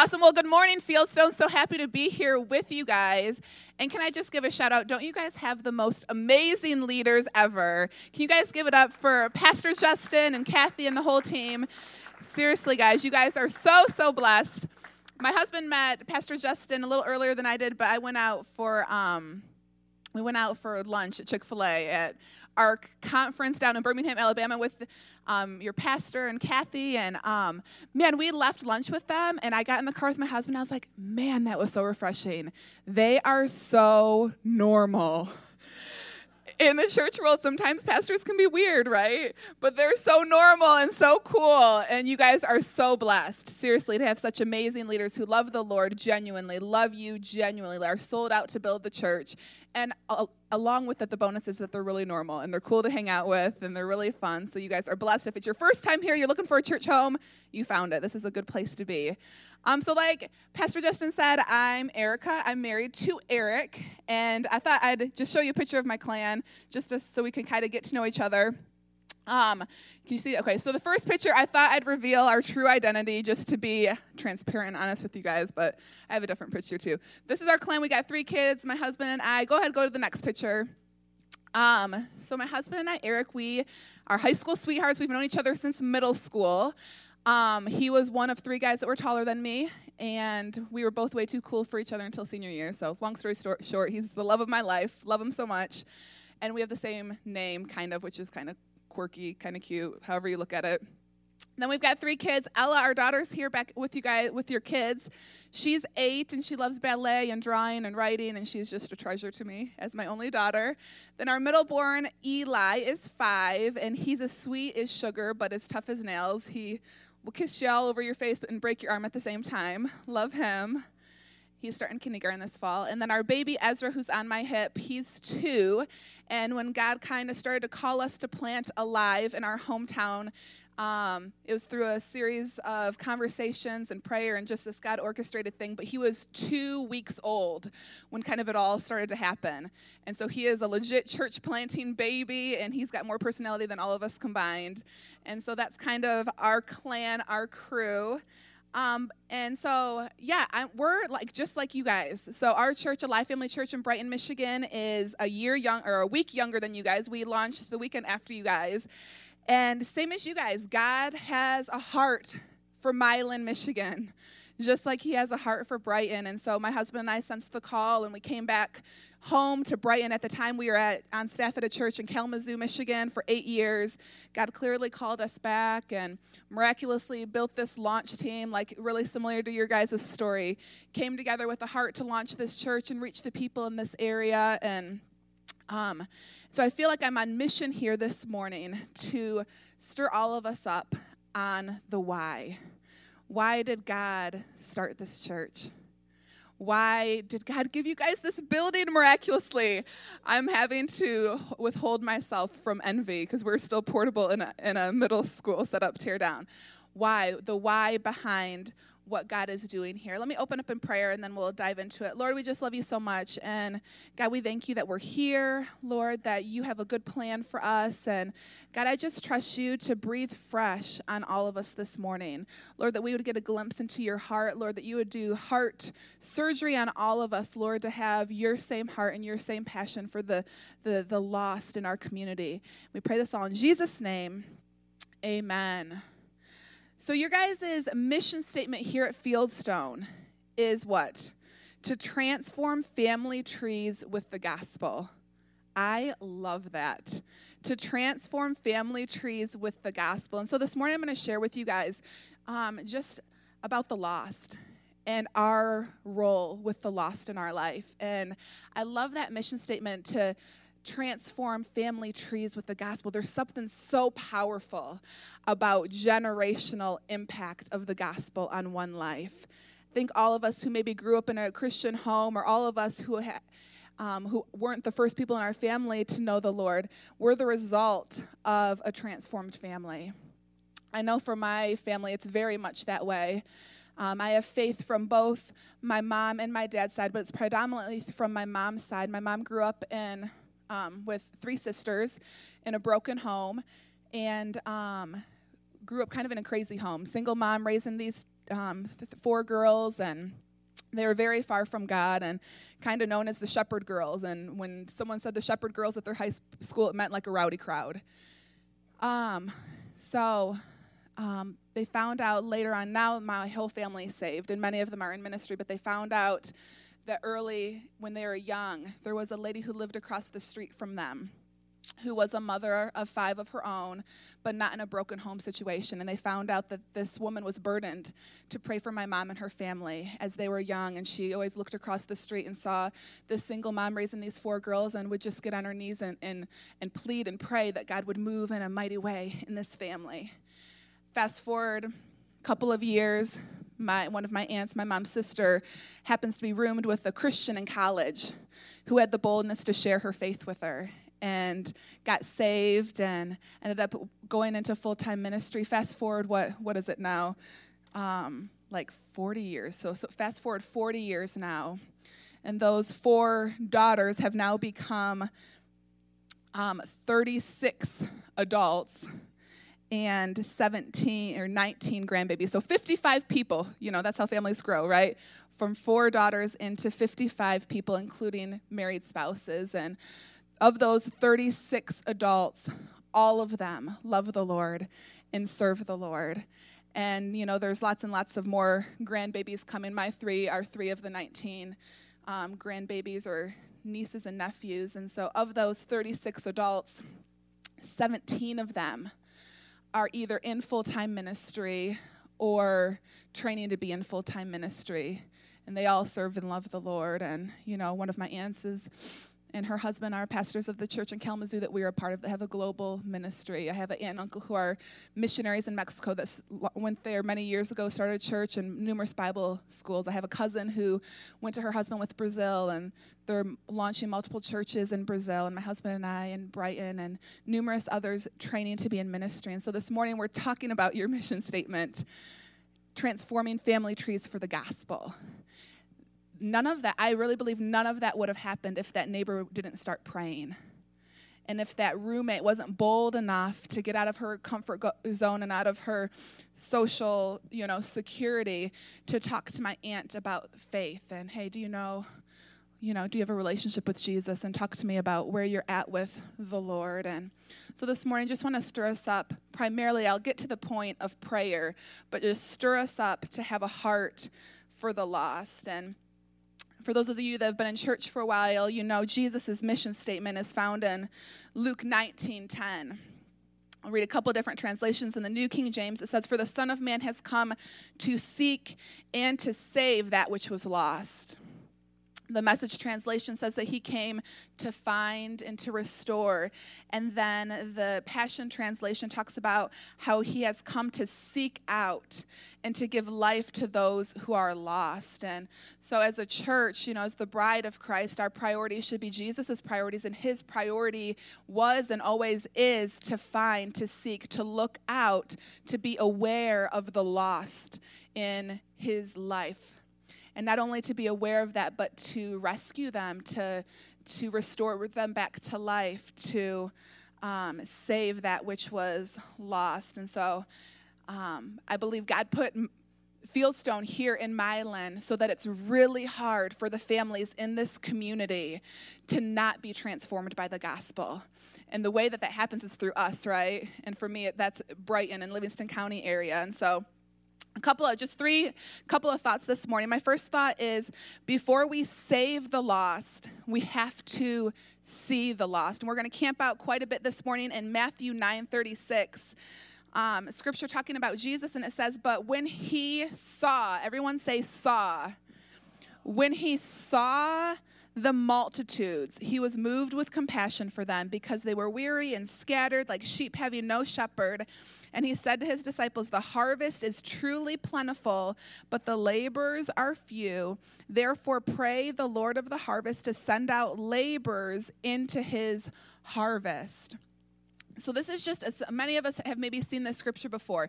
Awesome. Well, good morning, Fieldstone. So happy to be here with you guys. And can I just give a shout out? Don't you guys have the most amazing leaders ever? Can you guys give it up for Pastor Justin and Kathy and the whole team? Seriously, guys, you guys are so, so blessed. My husband met Pastor Justin a little earlier than I did, but I went out for um, we went out for lunch at Chick Fil A at our conference down in Birmingham, Alabama, with um, your pastor and Kathy. And um, man, we left lunch with them, and I got in the car with my husband. I was like, man, that was so refreshing. They are so normal in the church world, sometimes pastors can be weird, right? But they're so normal and so cool. And you guys are so blessed, seriously, to have such amazing leaders who love the Lord genuinely, love you genuinely, are sold out to build the church. And along with that, the bonus is that they're really normal and they're cool to hang out with and they're really fun. So you guys are blessed. If it's your first time here, you're looking for a church home, you found it. This is a good place to be. Um, so, like Pastor Justin said, I'm Erica. I'm married to Eric, and I thought I'd just show you a picture of my clan, just to, so we can kind of get to know each other. Um, can you see? Okay, so the first picture, I thought I'd reveal our true identity just to be transparent and honest with you guys, but I have a different picture too. This is our clan. We got three kids, my husband and I. Go ahead, go to the next picture. Um, so my husband and I, Eric, we are high school sweethearts. We've known each other since middle school. Um, he was one of three guys that were taller than me, and we were both way too cool for each other until senior year. So, long story short, he's the love of my life. Love him so much. And we have the same name, kind of, which is kind of quirky, kind of cute, however you look at it. Then we've got three kids. Ella, our daughter's here back with you guys, with your kids. She's eight and she loves ballet and drawing and writing, and she's just a treasure to me as my only daughter. Then our middle born, Eli, is five, and he's as sweet as sugar, but as tough as nails. He will kiss you all over your face and break your arm at the same time. Love him. He's starting kindergarten this fall. And then our baby Ezra, who's on my hip, he's two. And when God kind of started to call us to plant alive in our hometown, um, it was through a series of conversations and prayer and just this God orchestrated thing. But he was two weeks old when kind of it all started to happen. And so he is a legit church planting baby, and he's got more personality than all of us combined. And so that's kind of our clan, our crew. Um, and so, yeah, I, we're like just like you guys. So our church, Alive Family Church in Brighton, Michigan, is a year young or a week younger than you guys. We launched the weekend after you guys, and same as you guys, God has a heart for Milan, Michigan, just like He has a heart for Brighton. And so my husband and I sensed the call, and we came back home to Brighton. At the time, we were at, on staff at a church in Kalamazoo, Michigan for eight years. God clearly called us back and miraculously built this launch team, like really similar to your guys' story. Came together with a heart to launch this church and reach the people in this area. And um, so I feel like I'm on mission here this morning to stir all of us up on the why. Why did God start this church? Why did God give you guys this building miraculously? I'm having to withhold myself from envy because we're still portable in a, in a middle school setup tear down. Why? The why behind what God is doing here. Let me open up in prayer and then we'll dive into it. Lord, we just love you so much. And God, we thank you that we're here, Lord, that you have a good plan for us. And God, I just trust you to breathe fresh on all of us this morning. Lord, that we would get a glimpse into your heart. Lord, that you would do heart surgery on all of us, Lord, to have your same heart and your same passion for the, the, the lost in our community. We pray this all in Jesus' name. Amen. So, your guys' mission statement here at Fieldstone is what? To transform family trees with the gospel. I love that. To transform family trees with the gospel. And so, this morning I'm going to share with you guys um, just about the lost and our role with the lost in our life. And I love that mission statement to transform family trees with the gospel. There's something so powerful about generational impact of the gospel on one life. Think all of us who maybe grew up in a Christian home, or all of us who ha- um, who weren't the first people in our family to know the Lord, were the result of a transformed family. I know for my family, it's very much that way. Um, I have faith from both my mom and my dad's side, but it's predominantly from my mom's side. My mom grew up in um, with three sisters in a broken home and um, grew up kind of in a crazy home. Single mom raising these um, th- four girls, and they were very far from God and kind of known as the shepherd girls. And when someone said the shepherd girls at their high school, it meant like a rowdy crowd. Um, so um, they found out later on, now my whole family is saved, and many of them are in ministry, but they found out that early, when they were young, there was a lady who lived across the street from them who was a mother of five of her own, but not in a broken home situation. And they found out that this woman was burdened to pray for my mom and her family as they were young. And she always looked across the street and saw this single mom raising these four girls and would just get on her knees and, and, and plead and pray that God would move in a mighty way in this family. Fast forward a couple of years, my, one of my aunts, my mom's sister, happens to be roomed with a Christian in college who had the boldness to share her faith with her and got saved and ended up going into full-time ministry. Fast forward what what is it now? Um, like 40 years. So, so fast forward 40 years now. And those four daughters have now become um, 36 adults and 17 or 19 grandbabies so 55 people you know that's how families grow right from four daughters into 55 people including married spouses and of those 36 adults, all of them love the Lord and serve the Lord. And, you know, there's lots and lots of more grandbabies coming. My three are three of the 19 um, grandbabies or nieces and nephews. And so, of those 36 adults, 17 of them are either in full time ministry or training to be in full time ministry. And they all serve and love the Lord. And, you know, one of my aunts is and her husband are pastors of the church in Kalamazoo that we are a part of that have a global ministry. I have an aunt and uncle who are missionaries in Mexico that went there many years ago, started a church and numerous Bible schools. I have a cousin who went to her husband with Brazil, and they're launching multiple churches in Brazil, and my husband and I in Brighton, and numerous others training to be in ministry. And so this morning we're talking about your mission statement transforming family trees for the gospel none of that, I really believe none of that would have happened if that neighbor didn't start praying. And if that roommate wasn't bold enough to get out of her comfort zone and out of her social, you know, security to talk to my aunt about faith and, hey, do you know, you know, do you have a relationship with Jesus? And talk to me about where you're at with the Lord. And so this morning, just want to stir us up. Primarily, I'll get to the point of prayer, but just stir us up to have a heart for the lost. And for those of you that have been in church for a while, you know Jesus' mission statement is found in Luke 19 10. I'll read a couple different translations. In the New King James, it says, For the Son of Man has come to seek and to save that which was lost. The message translation says that he came to find and to restore. And then the Passion translation talks about how he has come to seek out and to give life to those who are lost. And so, as a church, you know, as the bride of Christ, our priority should be Jesus' priorities. And his priority was and always is to find, to seek, to look out, to be aware of the lost in his life and not only to be aware of that, but to rescue them, to, to restore them back to life, to um, save that which was lost. And so um, I believe God put Fieldstone here in Milan so that it's really hard for the families in this community to not be transformed by the gospel. And the way that that happens is through us, right? And for me, that's Brighton and Livingston County area. And so a couple of just three couple of thoughts this morning my first thought is before we save the lost we have to see the lost and we're going to camp out quite a bit this morning in matthew 9 36 um, scripture talking about jesus and it says but when he saw everyone say saw when he saw the multitudes. He was moved with compassion for them because they were weary and scattered like sheep having no shepherd. And he said to his disciples, The harvest is truly plentiful, but the laborers are few. Therefore, pray the Lord of the harvest to send out laborers into his harvest. So, this is just, as many of us have maybe seen this scripture before.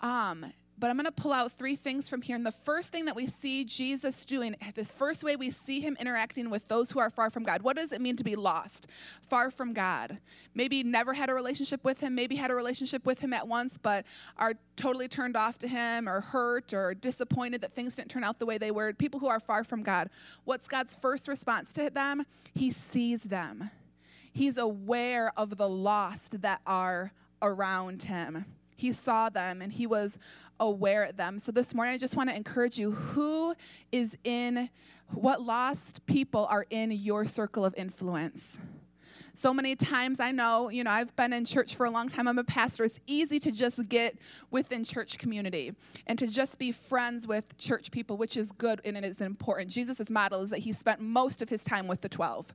Um, but I'm going to pull out three things from here. And the first thing that we see Jesus doing, this first way we see him interacting with those who are far from God. What does it mean to be lost, far from God? Maybe never had a relationship with him, maybe had a relationship with him at once, but are totally turned off to him or hurt or disappointed that things didn't turn out the way they were. People who are far from God. What's God's first response to them? He sees them, He's aware of the lost that are around him. He saw them and he was aware of them. So this morning, I just want to encourage you who is in, what lost people are in your circle of influence? So many times I know, you know, I've been in church for a long time. I'm a pastor. It's easy to just get within church community and to just be friends with church people, which is good and it is important. Jesus' model is that he spent most of his time with the 12.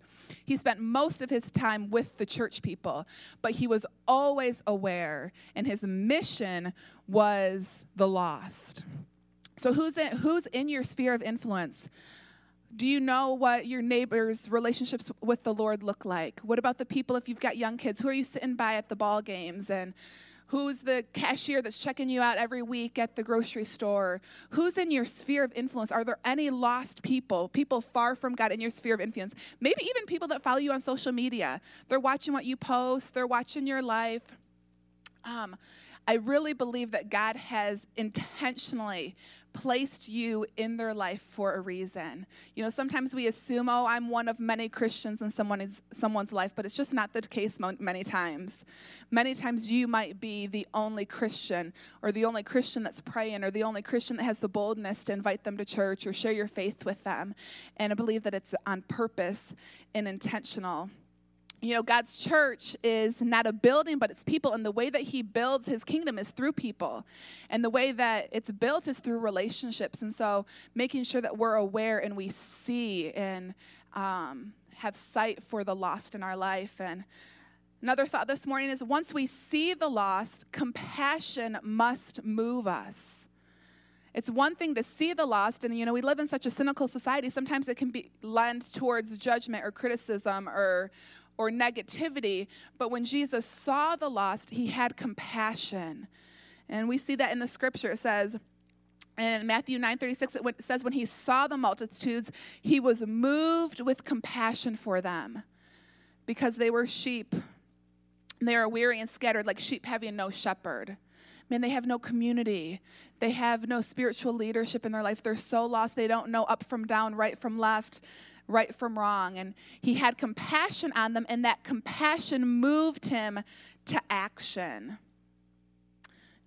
He spent most of his time with the church people, but he was always aware, and his mission was the lost. So, who's in, who's in your sphere of influence? Do you know what your neighbors' relationships with the Lord look like? What about the people, if you've got young kids, who are you sitting by at the ball games? And who's the cashier that's checking you out every week at the grocery store? Who's in your sphere of influence? Are there any lost people, people far from God in your sphere of influence? Maybe even people that follow you on social media. They're watching what you post, they're watching your life. Um, I really believe that God has intentionally placed you in their life for a reason. You know, sometimes we assume, oh, I'm one of many Christians in someone is, someone's life, but it's just not the case many times. Many times you might be the only Christian or the only Christian that's praying or the only Christian that has the boldness to invite them to church or share your faith with them. And I believe that it's on purpose and intentional you know, God's church is not a building, but it's people. And the way that He builds His kingdom is through people. And the way that it's built is through relationships. And so making sure that we're aware and we see and um, have sight for the lost in our life. And another thought this morning is once we see the lost, compassion must move us. It's one thing to see the lost, and you know, we live in such a cynical society. Sometimes it can be lend towards judgment or criticism or or negativity, but when Jesus saw the lost, he had compassion. And we see that in the scripture. It says, in Matthew 9:36 it says when he saw the multitudes he was moved with compassion for them because they were sheep. They are weary and scattered like sheep having no shepherd. Man they have no community. They have no spiritual leadership in their life. They're so lost they don't know up from down right from left right from wrong. And he had compassion on them, and that compassion moved him to action.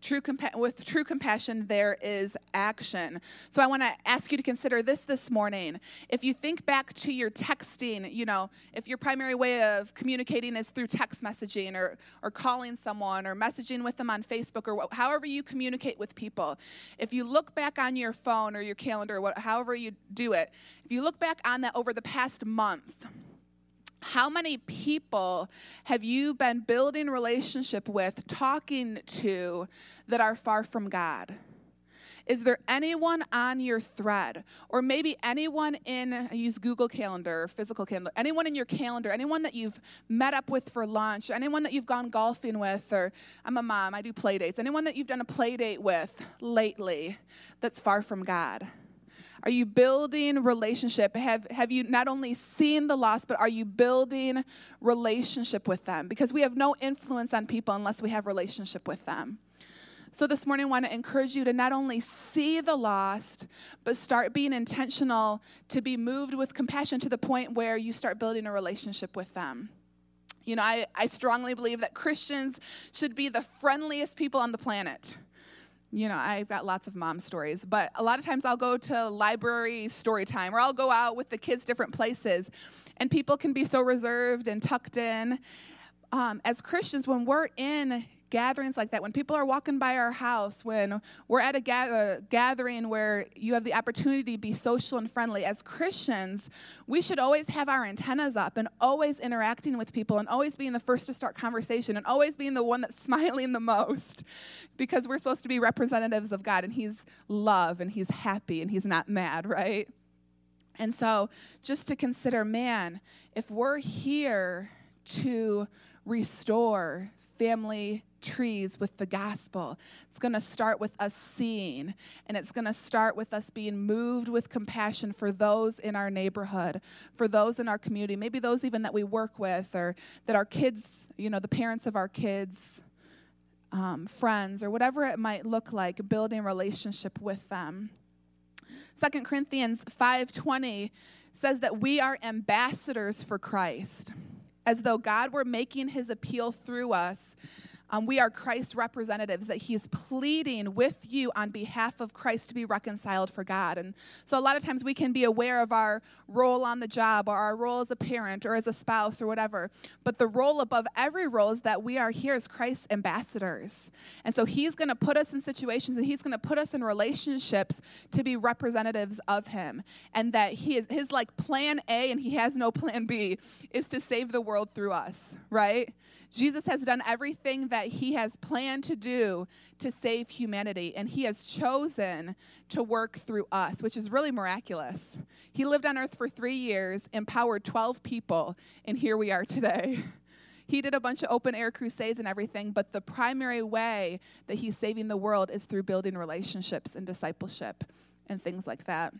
True compa- with true compassion, there is action. So I want to ask you to consider this this morning. If you think back to your texting, you know, if your primary way of communicating is through text messaging or, or calling someone or messaging with them on Facebook or wh- however you communicate with people, if you look back on your phone or your calendar, what, however you do it, if you look back on that over the past month, how many people have you been building relationship with, talking to that are far from God? Is there anyone on your thread, or maybe anyone in, I use Google Calendar, physical calendar, anyone in your calendar, anyone that you've met up with for lunch, anyone that you've gone golfing with, or I'm a mom, I do play dates, anyone that you've done a play date with lately that's far from God? Are you building relationship? Have, have you not only seen the lost, but are you building relationship with them? Because we have no influence on people unless we have relationship with them. So this morning, I want to encourage you to not only see the lost, but start being intentional to be moved with compassion to the point where you start building a relationship with them. You know, I, I strongly believe that Christians should be the friendliest people on the planet you know, I've got lots of mom stories, but a lot of times I'll go to library story time or I'll go out with the kids different places, and people can be so reserved and tucked in. Um, as Christians, when we're in gatherings like that, when people are walking by our house, when we're at a gather, uh, gathering where you have the opportunity to be social and friendly, as Christians, we should always have our antennas up and always interacting with people and always being the first to start conversation and always being the one that's smiling the most because we're supposed to be representatives of God and He's love and He's happy and He's not mad, right? And so just to consider, man, if we're here to restore family trees with the gospel. It's going to start with us seeing, and it's going to start with us being moved with compassion for those in our neighborhood, for those in our community, maybe those even that we work with, or that our kids, you know, the parents of our kids. Um, friends or whatever it might look like building relationship with them Second corinthians 5.20 says that we are ambassadors for christ as though God were making his appeal through us. Um, we are Christ's representatives, that He's pleading with you on behalf of Christ to be reconciled for God. And so, a lot of times we can be aware of our role on the job or our role as a parent or as a spouse or whatever. But the role above every role is that we are here as Christ's ambassadors. And so, He's going to put us in situations and He's going to put us in relationships to be representatives of Him. And that He is His like plan A and He has no plan B is to save the world through us, right? Jesus has done everything that he has planned to do to save humanity, and he has chosen to work through us, which is really miraculous. He lived on earth for three years, empowered 12 people, and here we are today. He did a bunch of open air crusades and everything, but the primary way that he's saving the world is through building relationships and discipleship and things like that.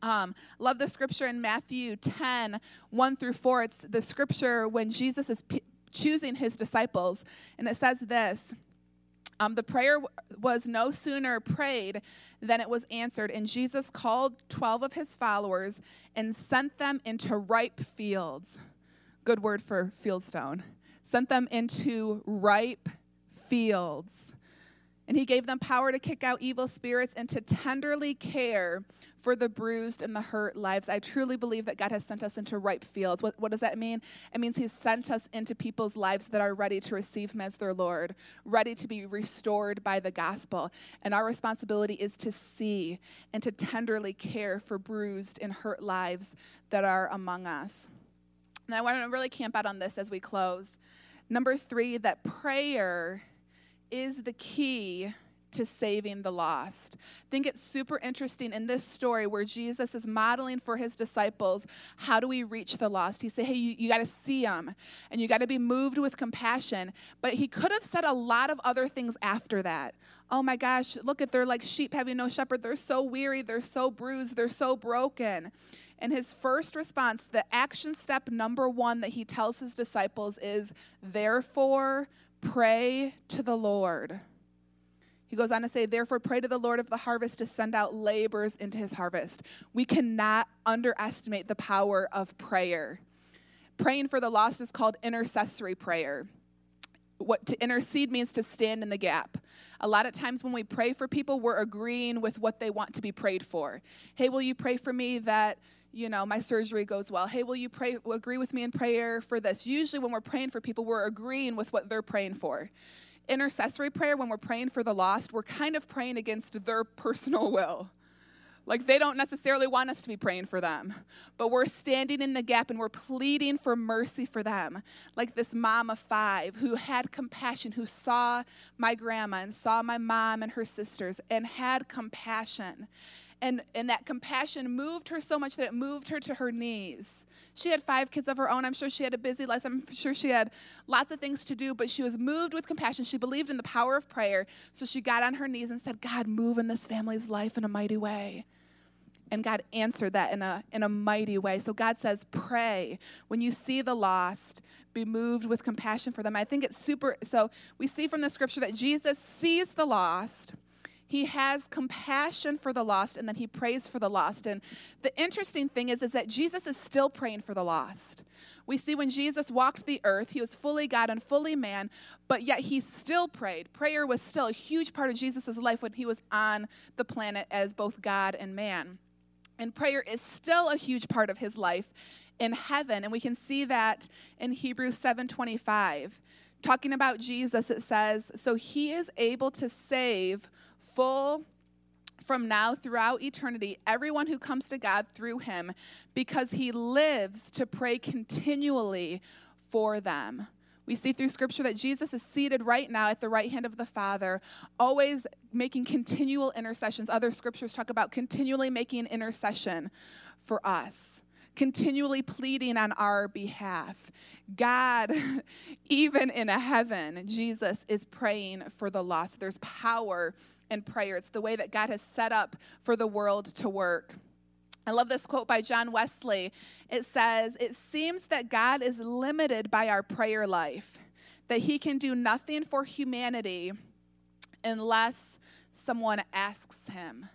Um, love the scripture in Matthew 10, 1 through 4. It's the scripture when Jesus is choosing his disciples. And it says this um, The prayer was no sooner prayed than it was answered. And Jesus called 12 of his followers and sent them into ripe fields. Good word for fieldstone. Sent them into ripe fields. And he gave them power to kick out evil spirits and to tenderly care for the bruised and the hurt lives. I truly believe that God has sent us into ripe fields. What, what does that mean? It means He's sent us into people's lives that are ready to receive Him as their Lord, ready to be restored by the gospel. And our responsibility is to see and to tenderly care for bruised and hurt lives that are among us. And I want to really camp out on this as we close. Number three, that prayer is the key to saving the lost. I think it's super interesting in this story where Jesus is modeling for his disciples how do we reach the lost. He said, hey, you, you got to see them and you got to be moved with compassion. But he could have said a lot of other things after that. Oh my gosh, look at they're like sheep having no shepherd. They're so weary, they're so bruised, they're so broken. And his first response, the action step number one that he tells his disciples is, therefore, pray to the Lord. He goes on to say, Therefore, pray to the Lord of the harvest to send out laborers into his harvest. We cannot underestimate the power of prayer. Praying for the lost is called intercessory prayer. What to intercede means to stand in the gap. A lot of times when we pray for people, we're agreeing with what they want to be prayed for. Hey, will you pray for me that you know, my surgery goes well. Hey, will you pray agree with me in prayer for this? Usually when we're praying for people, we're agreeing with what they're praying for intercessory prayer, when we're praying for the lost, we're kind of praying against their personal will. Like they don't necessarily want us to be praying for them, but we're standing in the gap and we're pleading for mercy for them. Like this mom of five who had compassion, who saw my grandma and saw my mom and her sisters and had compassion and, and that compassion moved her so much that it moved her to her knees. She had five kids of her own. I'm sure she had a busy life. I'm sure she had lots of things to do, but she was moved with compassion. She believed in the power of prayer. So she got on her knees and said, God, move in this family's life in a mighty way. And God answered that in a, in a mighty way. So God says, pray. When you see the lost, be moved with compassion for them. I think it's super. So we see from the scripture that Jesus sees the lost he has compassion for the lost and then he prays for the lost. And the interesting thing is, is that Jesus is still praying for the lost. We see when Jesus walked the earth, he was fully God and fully man, but yet he still prayed. Prayer was still a huge part of Jesus' life when he was on the planet as both God and man. And prayer is still a huge part of his life in heaven. And we can see that in Hebrews 7:25. Talking about Jesus, it says, So he is able to save full from now throughout eternity, everyone who comes to God through him, because he lives to pray continually for them. We see through scripture that Jesus is seated right now at the right hand of the Father, always making continual intercessions. Other scriptures talk about continually making intercession for us continually pleading on our behalf. God, even in a heaven, Jesus is praying for the lost. There's power in prayer. It's the way that God has set up for the world to work. I love this quote by John Wesley. It says, It seems that God is limited by our prayer life, that he can do nothing for humanity unless someone asks him.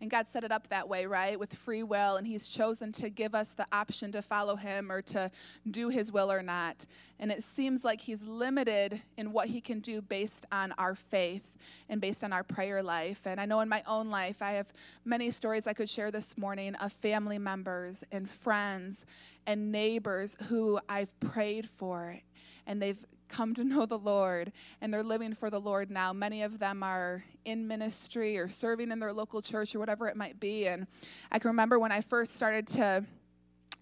And God set it up that way, right? With free will, and He's chosen to give us the option to follow Him or to do His will or not. And it seems like He's limited in what He can do based on our faith and based on our prayer life. And I know in my own life, I have many stories I could share this morning of family members and friends and neighbors who I've prayed for, and they've come to know the Lord and they're living for the Lord now. Many of them are in ministry or serving in their local church or whatever it might be. And I can remember when I first started to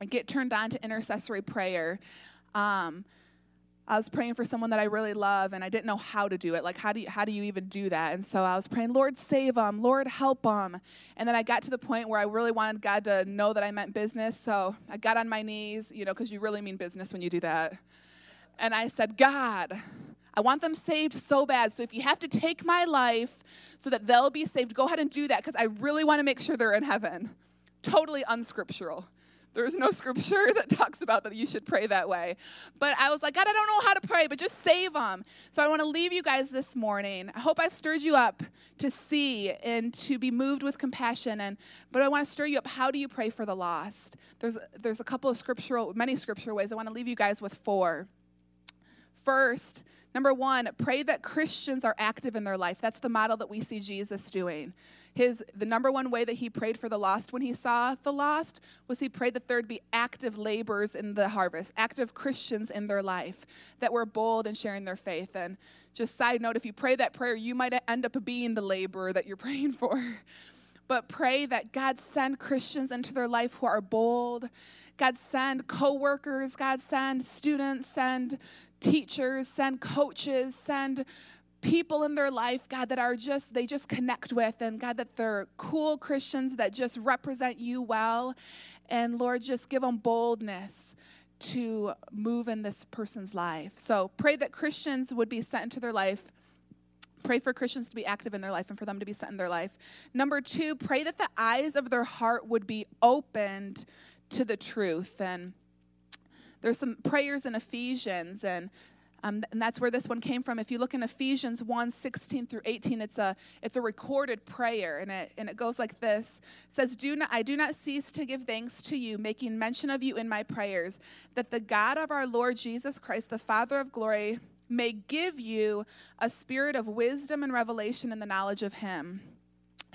get turned on to intercessory prayer. Um, I was praying for someone that I really love, and I didn't know how to do it. Like, how do you how do you even do that? And so I was praying, Lord, save them, Lord, help them. And then I got to the point where I really wanted God to know that I meant business. So I got on my knees, you know, because you really mean business when you do that and I said, God, I want them saved so bad. So if you have to take my life so that they'll be saved, go ahead and do that because I really want to make sure they're in heaven. Totally unscriptural. There is no scripture that talks about that you should pray that way. But I was like, God, I don't know how to pray, but just save them. So I want to leave you guys this morning. I hope I've stirred you up to see and to be moved with compassion. And but I want to stir you up. How do you pray for the lost? There's there's a couple of scriptural, many scriptural ways. I want to leave you guys with four. First, number one, pray that Christians are active in their life. That's the model that we see Jesus doing. His the number one way that he prayed for the lost when he saw the lost was he prayed that there'd be active laborers in the harvest, active Christians in their life that were bold in sharing their faith. And just side note, if you pray that prayer, you might end up being the laborer that you're praying for. But pray that God send Christians into their life who are bold. God send co-workers, God send students, send teachers, send coaches, send people in their life, God, that are just, they just connect with, and God, that they're cool Christians that just represent you well. And Lord, just give them boldness to move in this person's life. So pray that Christians would be sent into their life. Pray for Christians to be active in their life and for them to be sent in their life. Number two, pray that the eyes of their heart would be opened to the truth. And there's some prayers in Ephesians, and um, and that's where this one came from. If you look in Ephesians 1 16 through 18, it's a, it's a recorded prayer, and it, and it goes like this it says, do not, I do not cease to give thanks to you, making mention of you in my prayers, that the God of our Lord Jesus Christ, the Father of glory, may give you a spirit of wisdom and revelation in the knowledge of him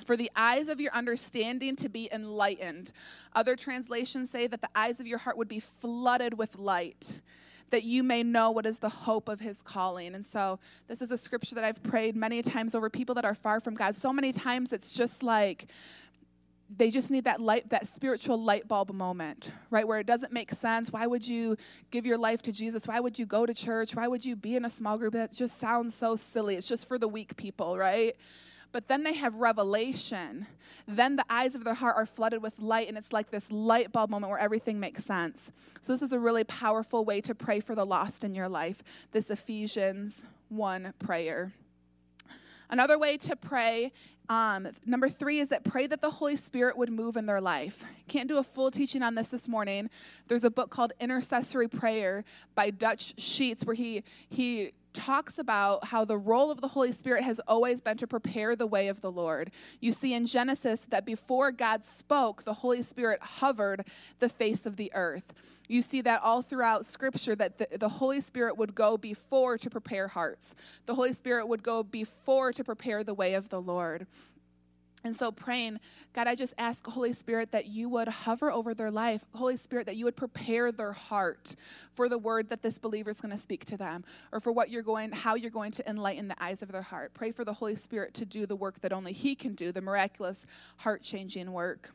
for the eyes of your understanding to be enlightened. Other translations say that the eyes of your heart would be flooded with light, that you may know what is the hope of his calling. And so, this is a scripture that I've prayed many times over people that are far from God. So many times it's just like, they just need that light that spiritual light bulb moment right where it doesn't make sense why would you give your life to jesus why would you go to church why would you be in a small group that just sounds so silly it's just for the weak people right but then they have revelation. Then the eyes of their heart are flooded with light, and it's like this light bulb moment where everything makes sense. So, this is a really powerful way to pray for the lost in your life this Ephesians 1 prayer. Another way to pray, um, number three, is that pray that the Holy Spirit would move in their life. Can't do a full teaching on this this morning. There's a book called Intercessory Prayer by Dutch Sheets where he he talks about how the role of the Holy Spirit has always been to prepare the way of the Lord. You see in Genesis that before God spoke, the Holy Spirit hovered the face of the earth. You see that all throughout Scripture that the, the Holy Spirit would go before to prepare hearts. The Holy Spirit would go before to prepare the way of the Lord. And so praying, God, I just ask Holy Spirit that you would hover over their life. Holy Spirit, that you would prepare their heart for the word that this believer is going to speak to them or for what you're going, how you're going to enlighten the eyes of their heart. Pray for the Holy Spirit to do the work that only He can do, the miraculous, heart changing work.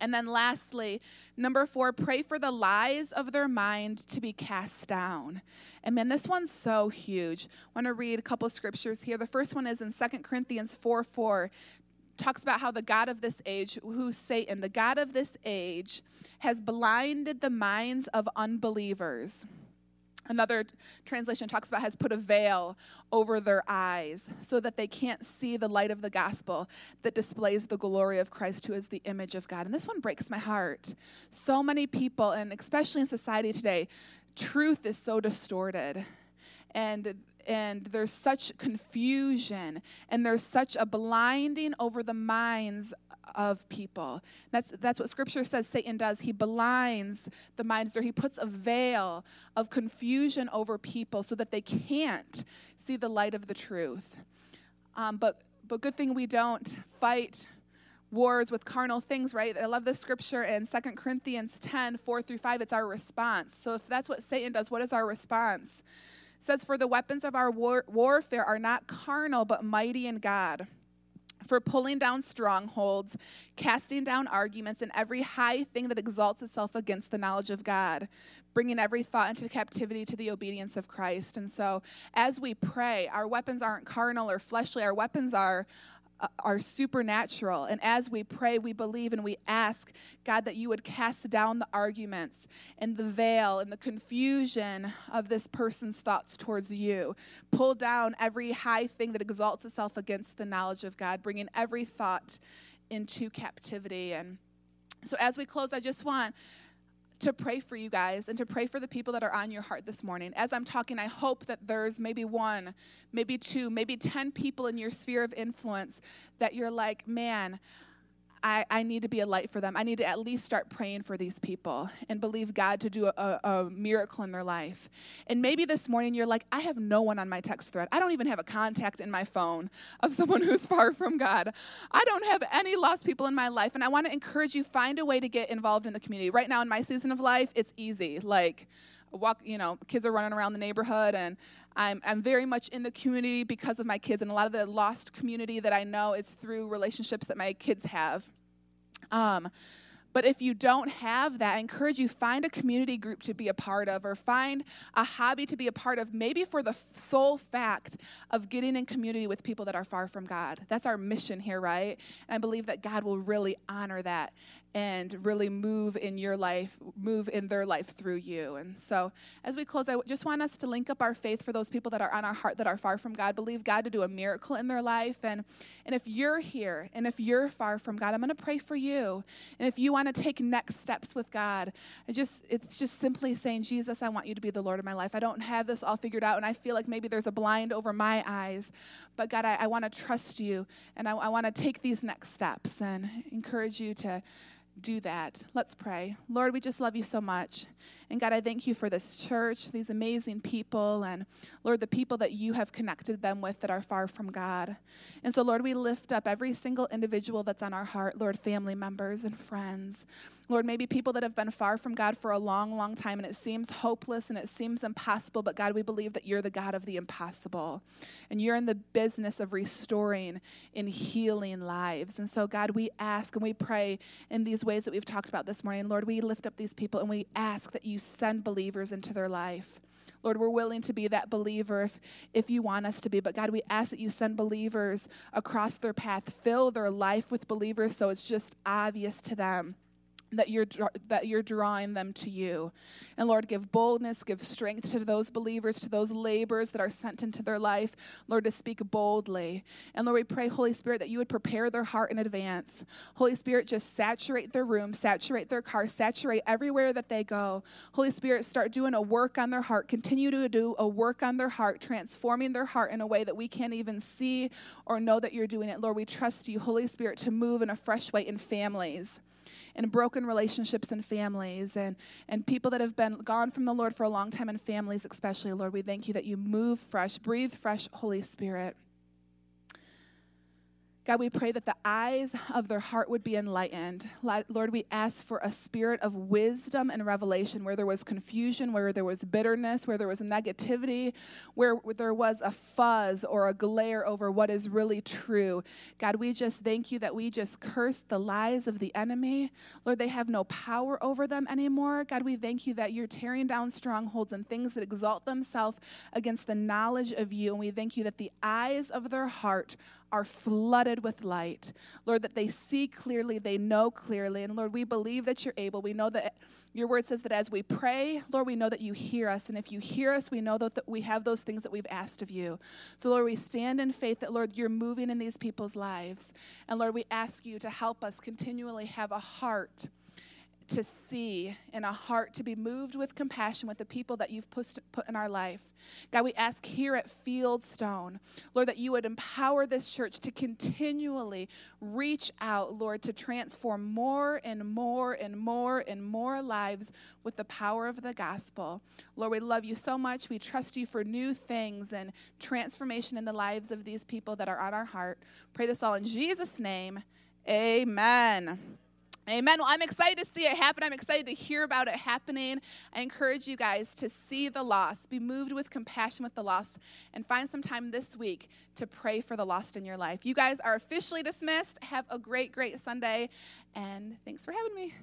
And then lastly, number four, pray for the lies of their mind to be cast down. And man, this one's so huge. I want to read a couple scriptures here. The first one is in 2 Corinthians 4 4 talks about how the God of this age, who's Satan, the God of this age, has blinded the minds of unbelievers. Another translation talks about has put a veil over their eyes so that they can't see the light of the gospel that displays the glory of Christ, who is the image of God. And this one breaks my heart. So many people, and especially in society today, truth is so distorted. And and there's such confusion and there's such a blinding over the minds of people. That's, that's what scripture says Satan does. He blinds the minds, or he puts a veil of confusion over people so that they can't see the light of the truth. Um, but, but good thing we don't fight wars with carnal things, right? I love the scripture in 2 Corinthians 10 4 through 5. It's our response. So if that's what Satan does, what is our response? Says, For the weapons of our war- warfare are not carnal, but mighty in God for pulling down strongholds, casting down arguments, and every high thing that exalts itself against the knowledge of God, bringing every thought into captivity to the obedience of Christ. And so, as we pray, our weapons aren't carnal or fleshly, our weapons are Uh, are supernatural. And as we pray, we believe and we ask, God, that you would cast down the arguments and the veil and the confusion of this person's thoughts towards you. Pull down every high thing that exalts itself against the knowledge of God, bringing every thought into captivity. And so as we close, I just want to pray for you guys and to pray for the people that are on your heart this morning. As I'm talking, I hope that there's maybe one, maybe two, maybe 10 people in your sphere of influence that you're like, man, I, I need to be a light for them. I need to at least start praying for these people and believe God to do a, a, miracle in their life. And maybe this morning you're like, I have no one on my text thread. I don't even have a contact in my phone of someone who's far from God. I don't have any lost people in my life. And I want to encourage you, find a way to get involved in the community. Right now in my season of life, it's easy. Like, walk you know kids are running around the neighborhood and I'm, I'm very much in the community because of my kids and a lot of the lost community that i know is through relationships that my kids have um, but if you don't have that, I encourage you find a community group to be a part of or find a hobby to be a part of, maybe for the sole fact of getting in community with people that are far from God. That's our mission here, right? And I believe that God will really honor that and really move in your life, move in their life through you. And so, as we close, I just want us to link up our faith for those people that are on our heart that are far from God. Believe God to do a miracle in their life. And, and if you're here and if you're far from God, I'm going to pray for you. And if you want to take next steps with God, I just it's just simply saying, Jesus, I want you to be the Lord of my life. I don't have this all figured out, and I feel like maybe there's a blind over my eyes. But God, I, I want to trust you, and I, I want to take these next steps and encourage you to do that. Let's pray. Lord, we just love you so much. And God, I thank you for this church, these amazing people, and Lord, the people that you have connected them with that are far from God. And so, Lord, we lift up every single individual that's on our heart, Lord, family members and friends. Lord, maybe people that have been far from God for a long, long time, and it seems hopeless and it seems impossible, but God, we believe that you're the God of the impossible. And you're in the business of restoring and healing lives. And so, God, we ask and we pray in these ways that we've talked about this morning. Lord, we lift up these people and we ask that you send believers into their life. Lord, we're willing to be that believer if, if you want us to be. But God, we ask that you send believers across their path, fill their life with believers so it's just obvious to them that you're that you're drawing them to you. And lord give boldness give strength to those believers to those laborers that are sent into their life lord to speak boldly. And lord we pray holy spirit that you would prepare their heart in advance. Holy spirit just saturate their room saturate their car saturate everywhere that they go. Holy spirit start doing a work on their heart. Continue to do a work on their heart transforming their heart in a way that we can't even see or know that you're doing it. Lord we trust you holy spirit to move in a fresh way in families and broken relationships and families and, and people that have been gone from the Lord for a long time and families especially, Lord. We thank you that you move fresh, breathe fresh, Holy Spirit. God, we pray that the eyes of their heart would be enlightened. Lord, we ask for a spirit of wisdom and revelation where there was confusion, where there was bitterness, where there was negativity, where there was a fuzz or a glare over what is really true. God, we just thank you that we just curse the lies of the enemy. Lord, they have no power over them anymore. God, we thank you that you're tearing down strongholds and things that exalt themselves against the knowledge of you. And we thank you that the eyes of their heart are flooded with light. Lord, that they see clearly, they know clearly. And Lord, we believe that you're able. We know that your word says that as we pray, Lord, we know that you hear us. And if you hear us, we know that, we have those things that we've asked of you. So, Lord, we stand in faith that, Lord, you're moving in these people's lives. And Lord, we ask you to help us continually have a heart to see and a heart to be moved with compassion with the people that you've put, in our life. God, we ask here at Fieldstone, Lord, that you would empower this church to continually reach out, Lord, to transform more and more and more and more lives with the power of the gospel. Lord, we love you so much. We trust you for new things and transformation in the lives of these people that are on our heart. Pray this all in Jesus' name. Amen. Amen. Well, I'm excited to see it happen. I'm excited to hear about it happening. I encourage you guys to see the lost, be moved with compassion with the lost, and find some time this week to pray for the lost in your life. You guys are officially dismissed. Have a great, great Sunday, and thanks for having me.